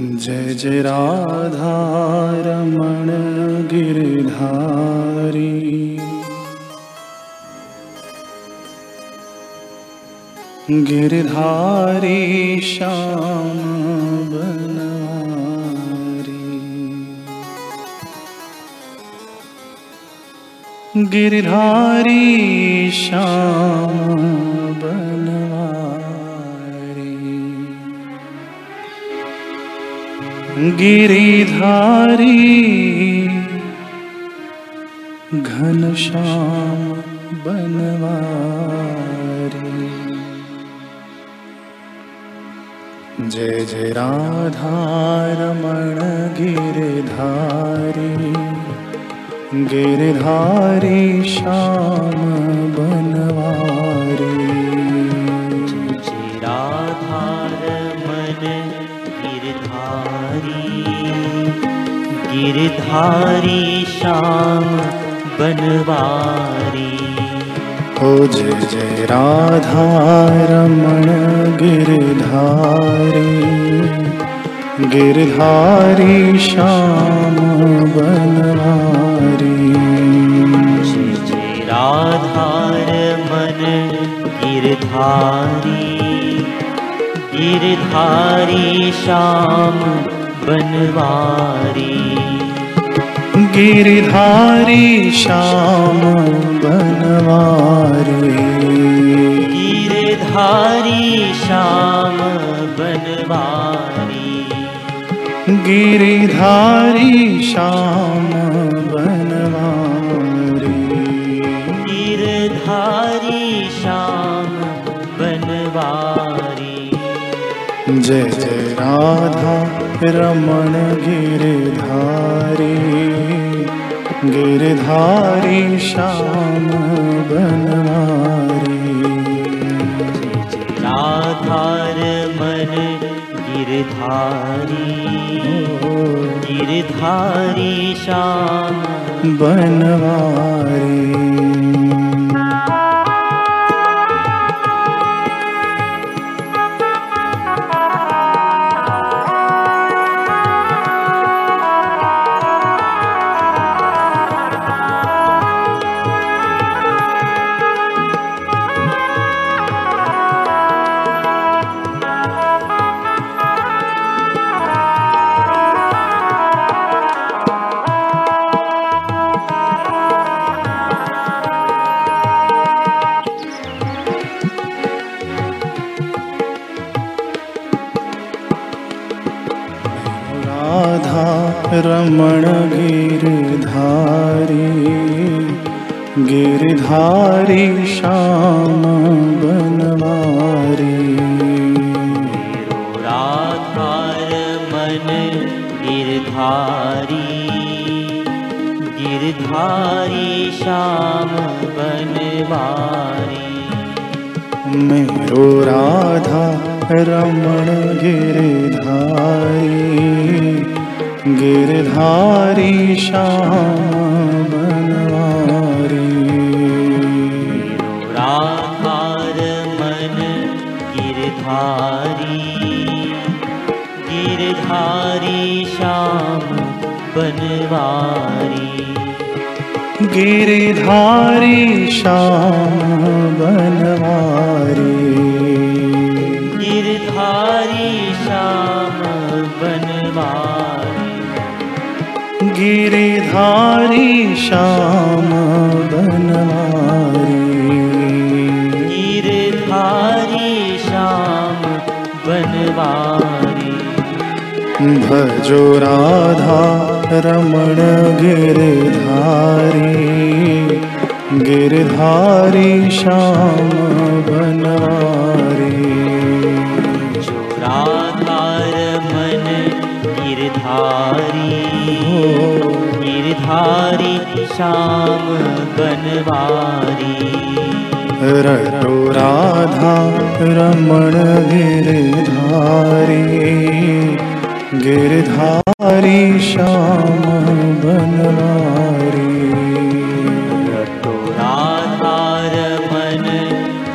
जय जय राधारमण गिरधारी। गिरधारी बनवारी। गिरधारी श्याम बनवारी गिरिधारी घनश्याम बनवारी। जय जय राधारमण गिरधारी। गिरधारी श्याम बनवारी गिरधारी श्याम बनवारी। हो जय जय राधारमण गिरधारी। गिरधारी श्याम बनवारी। जय जय राधारमण गिरधारी। गिरधारी श्याम बनवारी गिरिधारी श्याम बनवारी। गिरधारी श्याम बनवारी। गिरिधारी श्याम बनवारी। गिरधारी श्याम बनवारी। जय जय राधा रमण गिरधारी गिरधारी श्याम बनवारी। राधार मन गिरधारी गिरधारी श्याम बनवारी राधा रमण गिरधारी गिरधारी श्याम बनवारी। राधार मन गिरधारी गिरधारी श्याम बनवारी। मेरो राधा रमण गिरधारी गिरधारी श्याम बनवारी राधार मन गिरधारी गिरधारी श्याम बनवारी। गिरिधारी श्याम बनवारी गिरिधारी श्याम बनवारी। गिरधारी श्याम बनवारी। भजो राधा रमण गिरधारी। गिरधारी श्याम बनवारी श्याम बनवारी। रटो राधा रमण गिरधारी। गिरधारी श्याम बनवारी। रटो राधार मन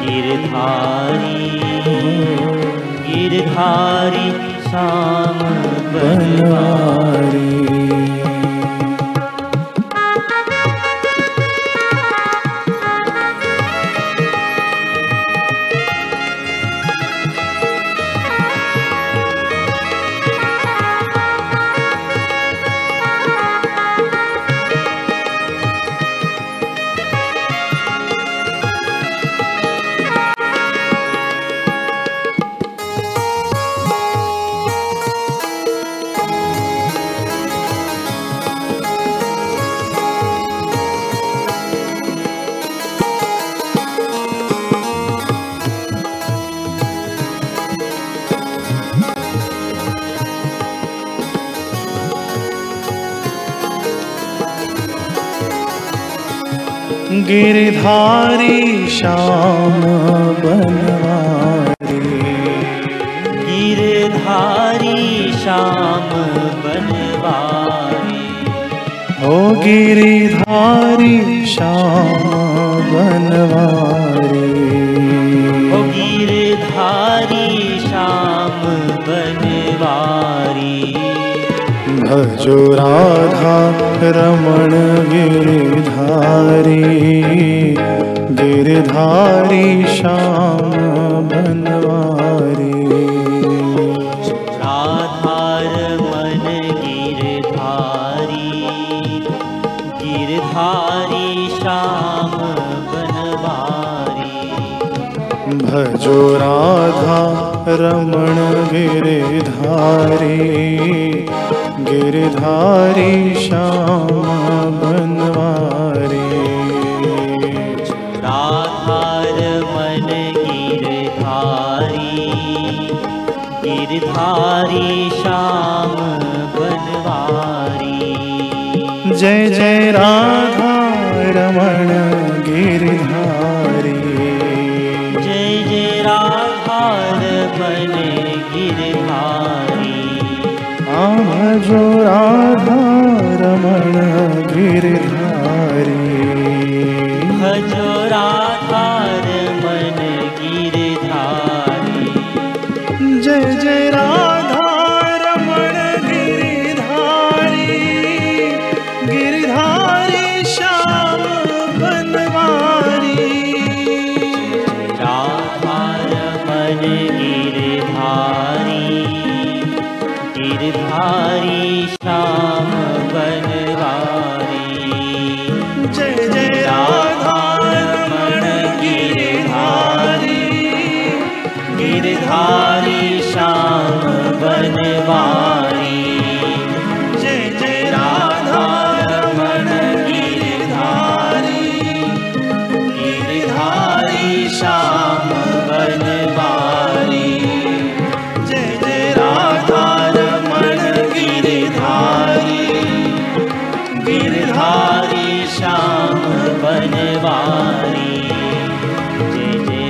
गिरधारी। गिरधारी श्याम गिरधारी श्याम बनवारी। गिरधारी श्याम बनवारी। ओ गिरिधारी श्याम बनवारी। ओ गिरधारी श्याम बनवारी। भजो राधा रमण गिरिधारी गिरिधारी श्याम बनवारी राधार मन गिरधारी गिरधारी श्याम बनवारी। भजो राधा रमण गिरिधारी गिरिधारी श्याम बनवारी जय जय राधा रमण गिरिधारी। जय जय राधार मन गिरधारी। आ भजो राधा रमण गिरिधारी। भजो राधार गिरधारी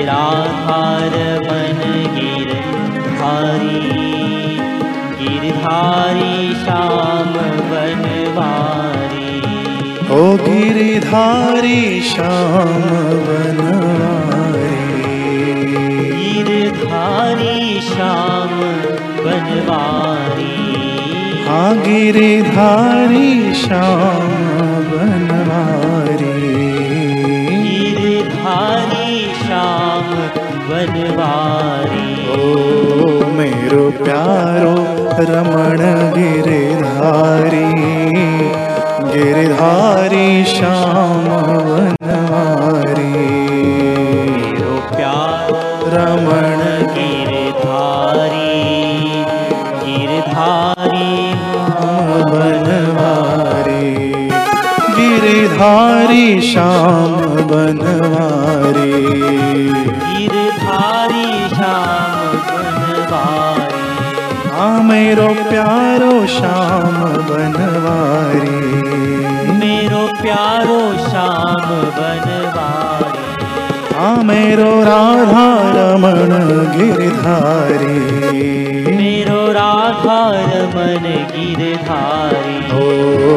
राधार मन गिरधारी गिरधारी श्याम बनवारी ओ गिरिधारी श्याम बनवारी गिरधारी श्याम बनवारी हाँ गिरिधारी श्याम बनवारी बनवारी ओ मेरो प्यारो रमण गिरिधारी गिरिधारी श्याम बनवारी मेरो प्यार रमण गिरधारी गिरधारी बनवारी गिरिधारी श्याम बनवारी मेरो प्यारो श्याम बनवारी। मेरो प्यारो श्याम बनवारी। हाँ मेरो राधा रमण गिरधारी। मेरो राधा रमन गिरधारी। ओ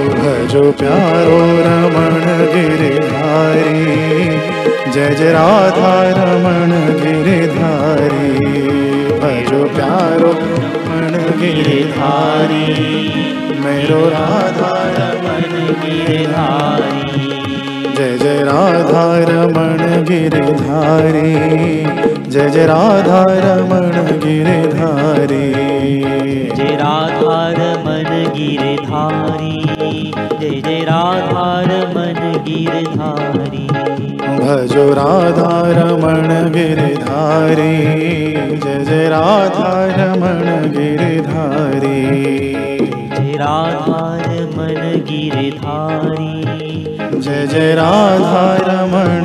भजो प्यारो रमण गिरधारी। जय जय राधा रमण गिरधारी। भजो प्यारो गिरिधारी मेरो राधा रमण गिरधारी। जय जय राधा रमण गिरिधारी जय जय राधा रमण गिरिधारी। जय राधा रमण गिरधारी जय जय राधा रमण गिरधारी। भजो राधा रमण गिरिधारी जय राधा रमण गिरधारी जय जय राधा रमण